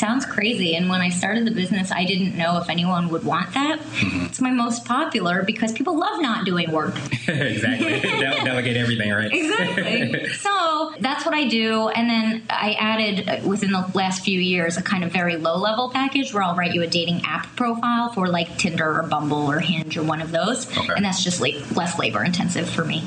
sounds crazy. And when I started the business, I didn't know if anyone would want that. Mm-hmm. It's my most popular because people love not doing work. exactly. De- delegate everything, right? exactly. so that's what I do. And then I added uh, within the last few years a kind of very low level package where I'll write you a dating app profile for like Tinder or Bumble or Hinge or one of those. Okay. And that's just like less labor intensive for me.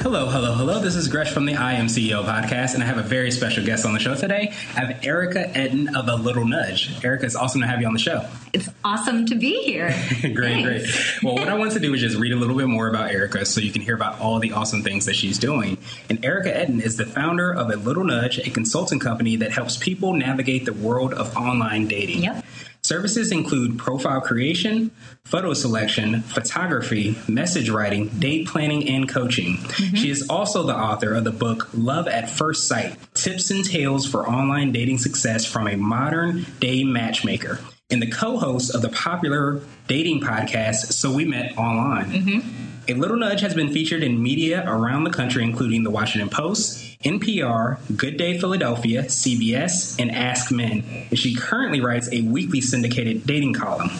Hello, hello, hello. This is Gresh from the I Am CEO podcast, and I have a very special guest on the show today. I have Erica Ettin of A Little Nudge. Erica, it's awesome to have you on the show. It's awesome to be here. great, great. Well, what I want to do is just read a little bit more about Erica so you can hear about all the awesome things that she's doing. And Erica Ettin is the founder of A Little Nudge, a consulting company that helps people navigate the world of online dating. Yep. Services include profile creation, photo selection, photography, message writing, date planning, and coaching. Mm-hmm. She is also the author of the book Love at First Site Tips and Tales for Online Dating Success from a Modern Day Matchmaker, and the co host of the popular dating podcast So We Met Online. Mm-hmm. A Little Nudge has been featured in media around the country, including the Washington Post, NPR, Good Day Philadelphia, CBS, and AskMen. And she currently writes a weekly syndicated dating column.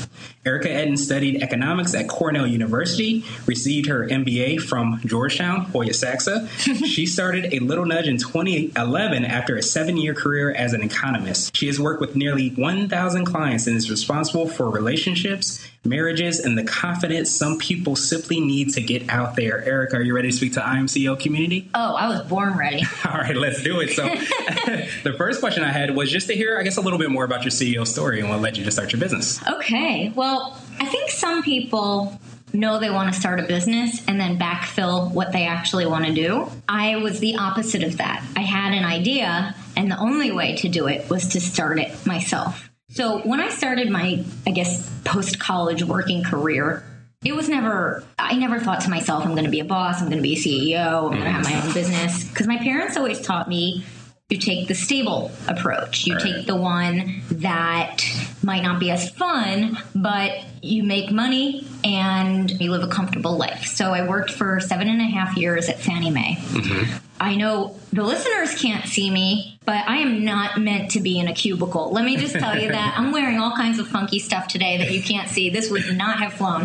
Erica Ettin studied economics at Cornell University, received her MBA from Georgetown, Hoya Saxa. she started a Little Nudge in 2011 after a seven year career as an economist. She has worked with nearly 1,000 clients and is responsible for relationships, marriages, and the confidence some people simply need to get out there. Eric, are you ready to speak to I Am CEO community? Oh, I was born ready. All right, let's do it. So, the first question I had was just to hear, I guess, a little bit more about your CEO story and what led you to start your business. Okay. Well, I think some people know they want to start a business and then backfill what they actually want to do. I was the opposite of that. I had an idea, and the only way to do it was to start it myself. So when I started my, I guess, post college working career, it was never, I never thought to myself, I'm going to be a boss, I'm going to be a CEO, I'm going to have my own business. Because my parents always taught me you take the stable approach. You take the one that might not be as fun, but you make money and you live a comfortable life. So I worked for seven and a half years at Fannie Mae. Mm-hmm. I know the listeners can't see me, but I am not meant to be in a cubicle. Let me just tell you that. I'm wearing all kinds of funky stuff today that you can't see. This would not have flown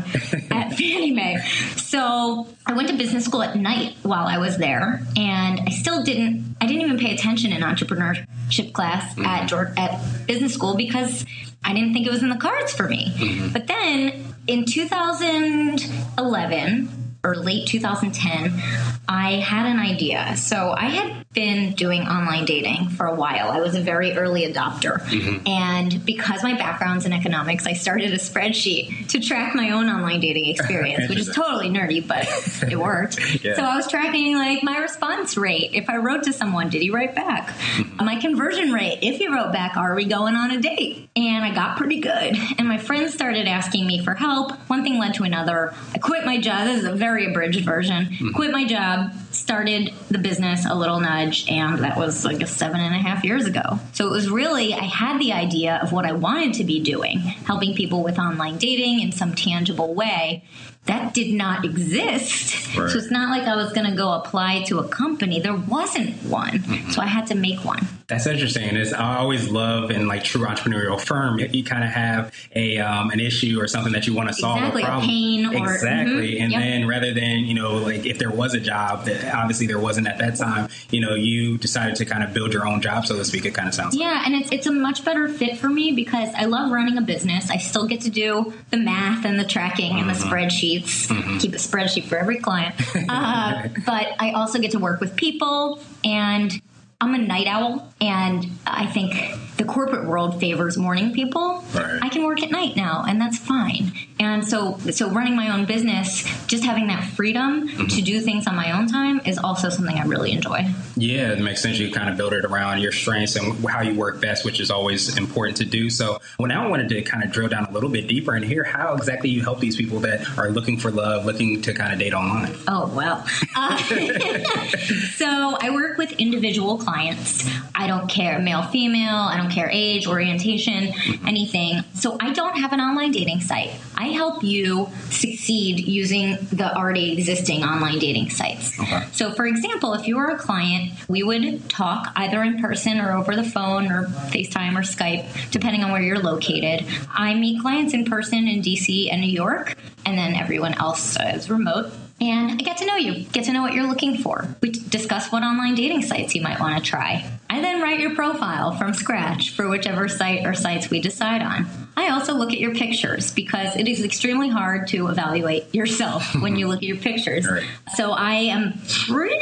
at Fannie Mae. So I went to business school at night while I was there, and I still didn't, I didn't even pay attention in entrepreneurship class mm-hmm. at, at business school because I didn't think it was in the cards for me. Mm-hmm. But then in 2011, or late 2010, I had an idea. So I had been doing online dating for a while. I was a very early adopter. Mm-hmm. And because my background's in economics, I started a spreadsheet to track my own online dating experience, which is totally nerdy, but it worked. yeah. So I was tracking like my response rate. If I wrote to someone, did he write back? Mm-hmm. my conversion rate. If he wrote back, are we going on a date? And I got pretty good. And my friends started asking me for help. One thing led to another. I quit my job. This is a very very abridged version. Mm-hmm. Quit my job, started the business a little nudge, and that was like a seven and a half years ago. So it was really, I had the idea of what I wanted to be doing, helping people with online dating in some tangible way that did not exist. Right. So it's not like I was going to go apply to a company. There wasn't one. Mm-hmm. So I had to make one. That's interesting. It's, I always love in like true entrepreneurial firm, you, you kind of have a um, an issue or something that you want to solve exactly, a problem. A pain or, exactly. Mm-hmm. And yep. then rather than, you know, like if there was a job that obviously there wasn't at that time, you know, you decided to kind of build your own job, so to speak. It kind of sounds Yeah. Like. And it's, it's a much better fit for me because I love running a business. I still get to do the math and the tracking mm-hmm. and the mm-hmm. spreadsheet sheets. Mm-hmm. Keep a spreadsheet for every client. Uh, but I also get to work with people, and I'm a night owl, and I think the corporate world favors morning people. Right. I can work at night now, and that's fine. And so so running my own business, just having that freedom Mm-hmm. to do things on my own time is also something I really enjoy. Yeah, it makes sense. You kind of build it around your strengths and how you work best, which is always important to do. So, well, now I wanted to kind of drill down a little bit deeper and hear how exactly you help these people that are looking for love, looking to kind of date online. Oh, well. Uh, so I work with individual clients. I don't care male, female, I don't care age, orientation, anything. So I don't have an online dating site. I help you succeed using the already existing online dating sites. Okay. So, for example, if you were a client, we would talk either in person or over the phone or FaceTime or Skype, depending on where you're located. I meet clients in person in DC and New York, and then everyone else is remote. And I get to know you, get to know what you're looking for. We discuss what online dating sites you might want to try. I then write your profile from scratch for whichever site or sites we decide on. I also look at your pictures because it is extremely hard to evaluate yourself when you look at your pictures. Right. So I am pretty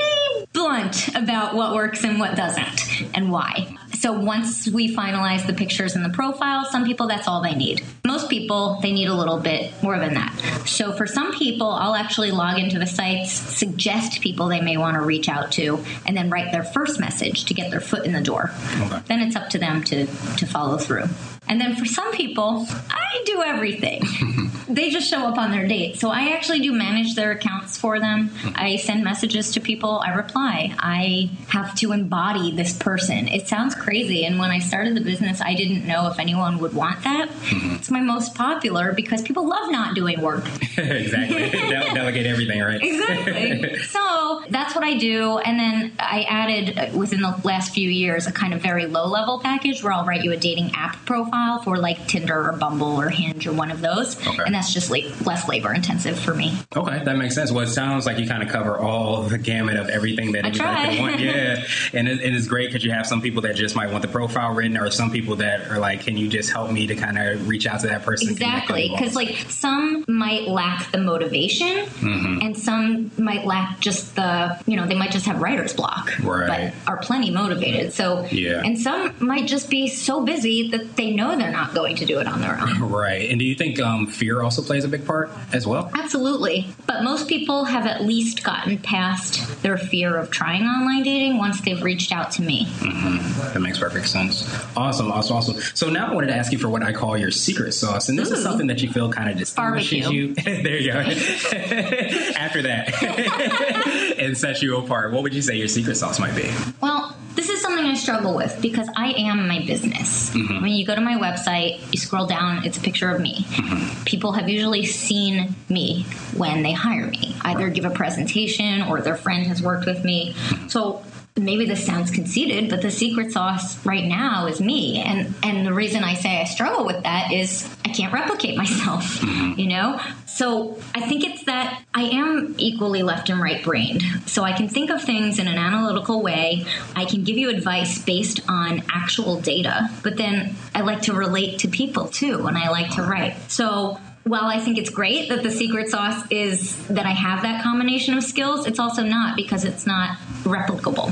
blunt about what works and what doesn't and why. So once we finalize the pictures and the profile, some people that's all they need. Most people they need a little bit more than that. So for some people, I'll actually log into the sites, suggest people they may want to reach out to, and then write their first message to get their foot in the door. Okay. Then it's up to them to to follow through. And then for some people, I do everything. they just show up on their date. So I actually do manage their accounts for them. I send messages to people, I reply. I have to embody this person. It sounds crazy. And when I started the business, I didn't know if anyone would want that. It's my most popular because people love not doing work. exactly. Dele- delegate everything, right? Exactly. so that's what I do. And then I added uh, within the last few years a kind of very low level package where I'll write you a dating app profile for like Tinder or Bumble or Hinge or one of those. Okay. And that's just like less labor intensive for me. Okay, that makes sense. Well, it sounds like you kind of cover all the gamut of everything that I anybody could want. Yeah, and, it, it's great because you have some people that just might want the profile written, or some people that are like, "Can you just help me to kind of reach out to that person?" Exactly. Because, like, some might lack the motivation, Mm-hmm. and some might lack just the, you know, they might just have writer's block, Right. but are plenty motivated. So, Yeah. and some might just be so busy that they know they're not going to do it on their own. right. And do you think um, fear also plays a big part as well? Absolutely. But most people have at least gotten past their fear of trying online dating once they've reached out to me. Mm-hmm. That makes perfect sense. Awesome, awesome, awesome. So now I wanted to ask you for what I call your secret sauce, and this is something that you feel kind of distinguishes Barbecue. you. there you go. After that, and sets you apart. What would you say your secret sauce might be? Well, this is something I struggle with because I am my business. Mm-hmm. When you go to my website, you scroll down, it's a picture of me. Mm-hmm. People have usually seen me when they hire me, either give a presentation or their friend has worked with me. So maybe this sounds conceited, but the secret sauce right now is me. And and the reason I say I struggle with that is I can't replicate myself, mm-hmm. you know? So I think it's that I am equally left and right brained. So I can think of things in an analytical way. I can give you advice based on actual data, but then I like to relate to people too, and I like to write. So while I think it's great that the secret sauce is that I have that combination of skills, it's also not because it's not replicable.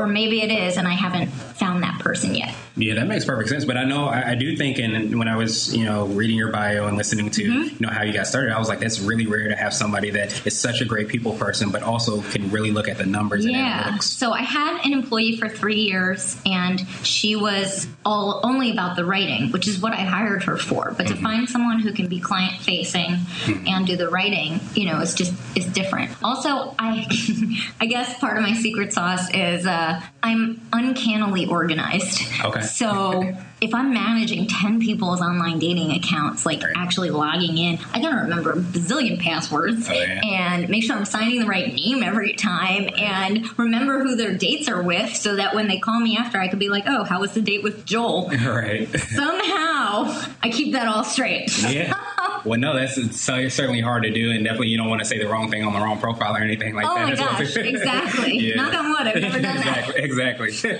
Or maybe it is, and I haven't found that person yet. Yeah, that makes perfect sense. But I know I, I do think, and when I was you know reading your bio and listening to Mm-hmm. you know how you got started, I was like, that's really rare to have somebody that is such a great people person, but also can really look at the numbers and Yeah. So I had an employee for three years, and she was all only about the writing, which is what I hired her for. But to find someone who can be client facing and do the writing, you know, is just is different. Also, I I guess part of my secret sauce is uh, Uh, I'm uncannily organized. Okay. So. If I'm managing 10 people's online dating accounts, like Right. actually logging in, I gotta remember a bazillion passwords Oh, yeah. and make sure I'm signing the right name every time and remember who their dates are with so that when they call me after, I could be like, oh, how was the date with Joel? right. Somehow I keep that all straight. Yeah. Well, no, that's it's certainly hard to do, and definitely you don't want to say the wrong thing on the wrong profile or anything like Oh that. my as well, gosh, exactly. Yeah. Knock on wood, I've never done that. exactly, Exactly.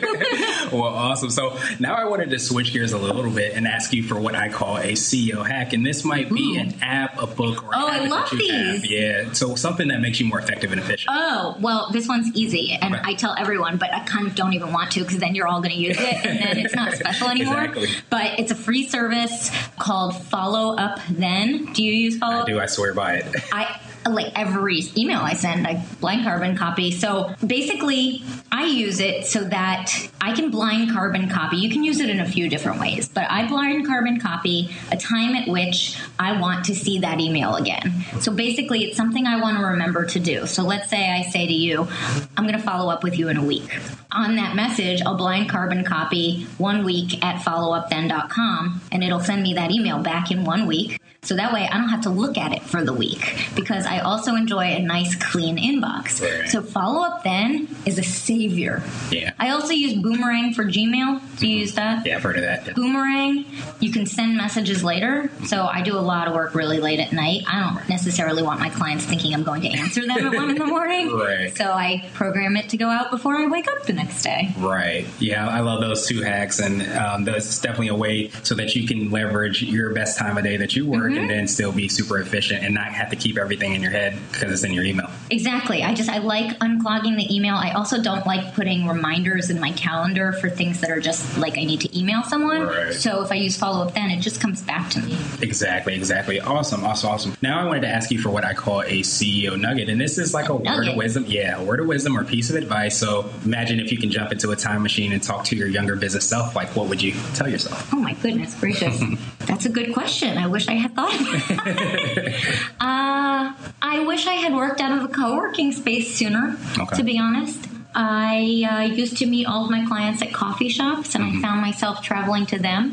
well, awesome. So now I wanted to switch gears a little bit and ask you for what I call a CEO hack, and this might be hmm. an app, a book, or Oh, I love you have. these. Yeah. So something that makes you more effective and efficient. Oh, well, this one's easy, and Okay. I tell everyone, but I kind of don't even want to because then you're all going to use it, and then it's not special anymore. Exactly. But it's a free service called Follow Up Then. Do you use follow I up? do. I swear by it. I like every email I send, I blind carbon copy. So basically, I use it so that I can blind carbon copy. You can use it in a few different ways, but I blind carbon copy a time at which I want to see that email again. So basically, it's something I want to remember to do. So let's say I say to you, I'm going to follow up with you in a week. On that message, I'll blind carbon copy one week at followupthen.com and it'll send me that email back in one week. So that way I don't have to look at it for the week because I also enjoy a nice clean inbox. Right. So follow up then is a savior. Yeah. I also use Boomerang for Gmail. Do you mm-hmm. use that? Yeah, I've heard of that. Yeah. Boomerang, you can send messages later. So I do a lot of work really late at night. I don't necessarily want my clients thinking I'm going to answer them at one in the morning. Right. So I program it to go out before I wake up the next day. Right. Yeah, I love those two hacks, and um, that's definitely a way so that you can leverage your best time of day that you work, Mm-hmm. and then still be super efficient and not have to keep everything in your head because it's in your email. Exactly. I just I like unclogging the email. I also don't like putting reminders in my calendar for things that are just like I need to email someone. Right. So if I use follow up then it just comes back to me. Exactly. Exactly. Awesome. Awesome. Awesome. Now I wanted to ask you for what I call a CEO nugget, and this is like a word Nugget. of wisdom. Yeah, a word of wisdom or piece of advice. So imagine if you can jump into a time machine and talk to your younger business self. Like, what would you tell yourself? Oh my goodness gracious. That's a good question. I wish I had thought of it. uh, I wish I had worked out of a co working space sooner, Okay. to be honest. I uh, used to meet all of my clients at coffee shops, and Mm-hmm. I found myself traveling to them,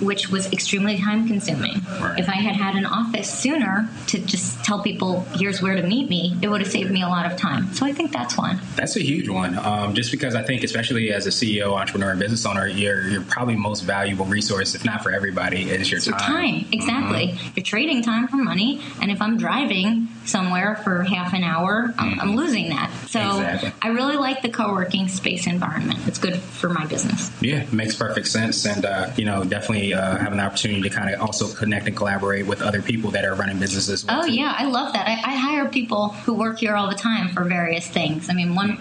which was extremely time consuming. Right. If I had had an office sooner to just tell people, here's where to meet me, it would have saved me a lot of time. So I think that's one. That's a huge one. Um, just because I think, especially as a CEO, entrepreneur, and business owner, your your probably most valuable resource, if not for everybody, is your It's your time. time, exactly. You're trading time for money, and if I'm driving somewhere for half an hour, I'm, I'm losing that. So Exactly. I really like the co-working space environment. It's good for my business. Yeah, makes perfect sense, and uh, you know, definitely uh, have an opportunity to kind of also connect and collaborate with other people that are running businesses. well, Oh too. yeah, I love that. I, I hire people who work here all the time for various things. I mean, one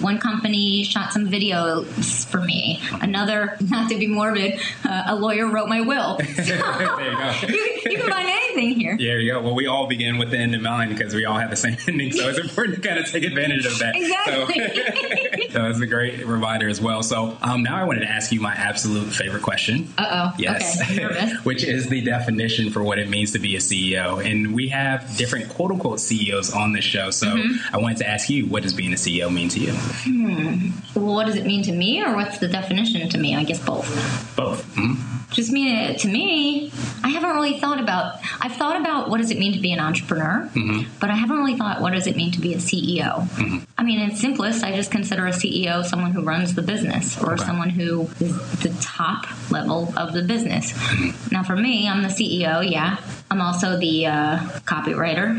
one company shot some videos for me. Another, not to be morbid, uh, a lawyer wrote my will. So, there you go. you, you can find anything here. There you go. Well, we all begin with the end in mind because we all have the same ending, so it's important to kind of take advantage of that. Exactly. So, so it's a great reminder as well. So um, now I wanted to ask you my absolute favorite question. Uh oh. Yes. Okay. Which is the definition for what it means to be a CEO. And we have different quote unquote CEOs on this show. So Mm-hmm. I wanted to ask you, what does being a CEO mean to you? Well, what does it mean to me, or what's the definition to me? I guess both. Both. Mhm. Just mean to me, I haven't really thought about. I've thought about what does it mean to be an entrepreneur, mm-hmm. but I haven't really thought what does it mean to be a CEO. Mm-hmm. I mean, in simplest, I just consider a CEO someone who runs the business or Okay. someone who is the top level of the business. Mm-hmm. Now, for me, I'm the CEO. Yeah, I'm also the uh, copywriter.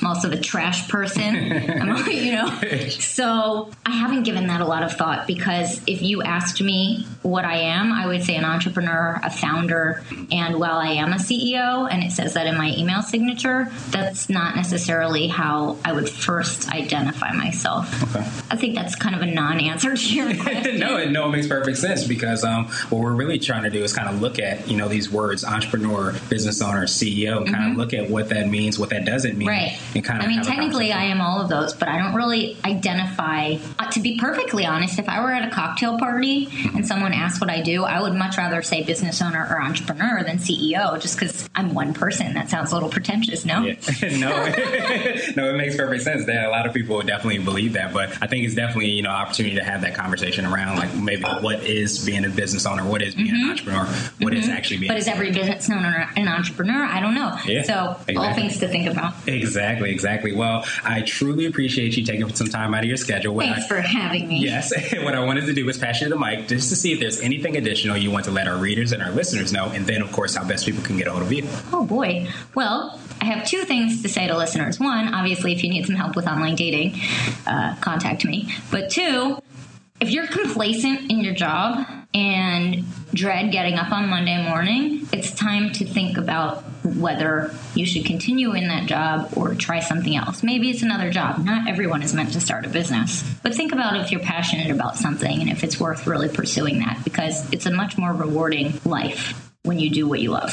I'm also the trash person. You know, so I haven't given that a lot of thought because if you asked me what I am, I would say an entrepreneur, a founder, and while I am a CEO, and it says that in my email signature, that's not necessarily how I would first identify myself. Okay. I think that's kind of a non-answer to your question. no, no, it makes perfect sense because um, what we're really trying to do is kind of look at you know these words: entrepreneur, business owner, CEO, and kind of look at what that means, what that doesn't mean, Mm-hmm. Right. And kind of I mean, technically, I am all of those, but I don't really identify. Uh, to be perfectly honest, if I were at a cocktail party and someone asked what I do, I would much rather say business owner or entrepreneur than CEO, just because I'm one person. That sounds a little pretentious, no? Yeah. no, no, it makes perfect sense. That a lot of people would definitely believe that, but I think it's definitely you know opportunity to have that conversation around like maybe what is being a business owner, what is being an entrepreneur, what is actually being Mm-hmm. But is every business owner an entrepreneur? I don't know. Yeah, so, all exactly. things to think about. exactly, exactly. Well, I truly appreciate you taking some time out of your schedule. What Thanks I- for having me. Yes, what I wanted to do was pass you the mic just to see if there's anything additional you want to let our readers and our listeners know, and then, of course, how best people can get a hold of you. Oh boy. Well, I have two things to say to listeners. One, obviously, if you need some help with online dating, uh, contact me. But two, if you're complacent in your job and dread getting up on Monday morning, it's time to think about whether you should continue in that job or try something else. Maybe it's another job. Not everyone is meant to start a business. But think about if you're passionate about something and if it's worth really pursuing that because it's a much more rewarding life when you do what you love.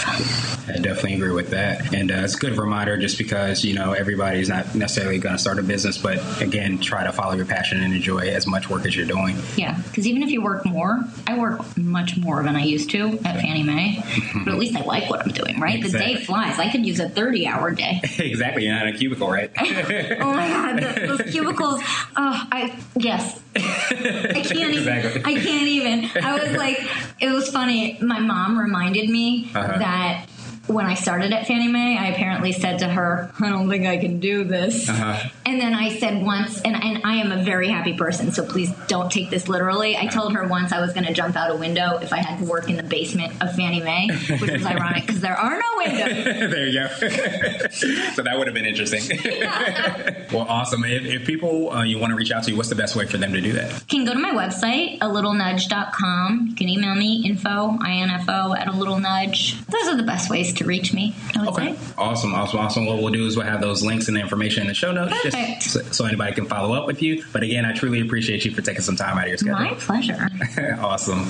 I definitely agree with that. And uh, it's a good reminder just because, you know, everybody's not necessarily going to start a business, but again, try to follow your passion and enjoy as much work as you're doing. Yeah, because even if you work more, I work much more than I used to at Fannie Mae, but at least I like what I'm doing, right? Exactly. The day flies. I could use a 30 hour day. exactly. You're not in a cubicle, right? oh my God, those cubicles. Oh, I, yes. I can't Exactly. even. I can't even. I was like, it was funny. My mom reminded me Uh-huh. that when I started at Fannie Mae, I apparently said to her, I don't think I can do this. Uh-huh. And then I said once, and, and I am a very happy person, so please don't take this literally. I told her once I was going to jump out a window if I had to work in the basement of Fannie Mae, which was ironic because there are no windows. there you go. so that would have been interesting. well, awesome. If, if people uh, you want to reach out to you, what's the best way for them to do that? You can go to my website, a little nudge.com. You can email me, info, info at a little nudge. Those are the best ways to reach me, Okay. say. Awesome, awesome, awesome. What we'll do is we'll have those links and the information in the show notes Perfect. just so, so anybody can follow up with you. But again, I truly appreciate you for taking some time out of your schedule. My pleasure. awesome.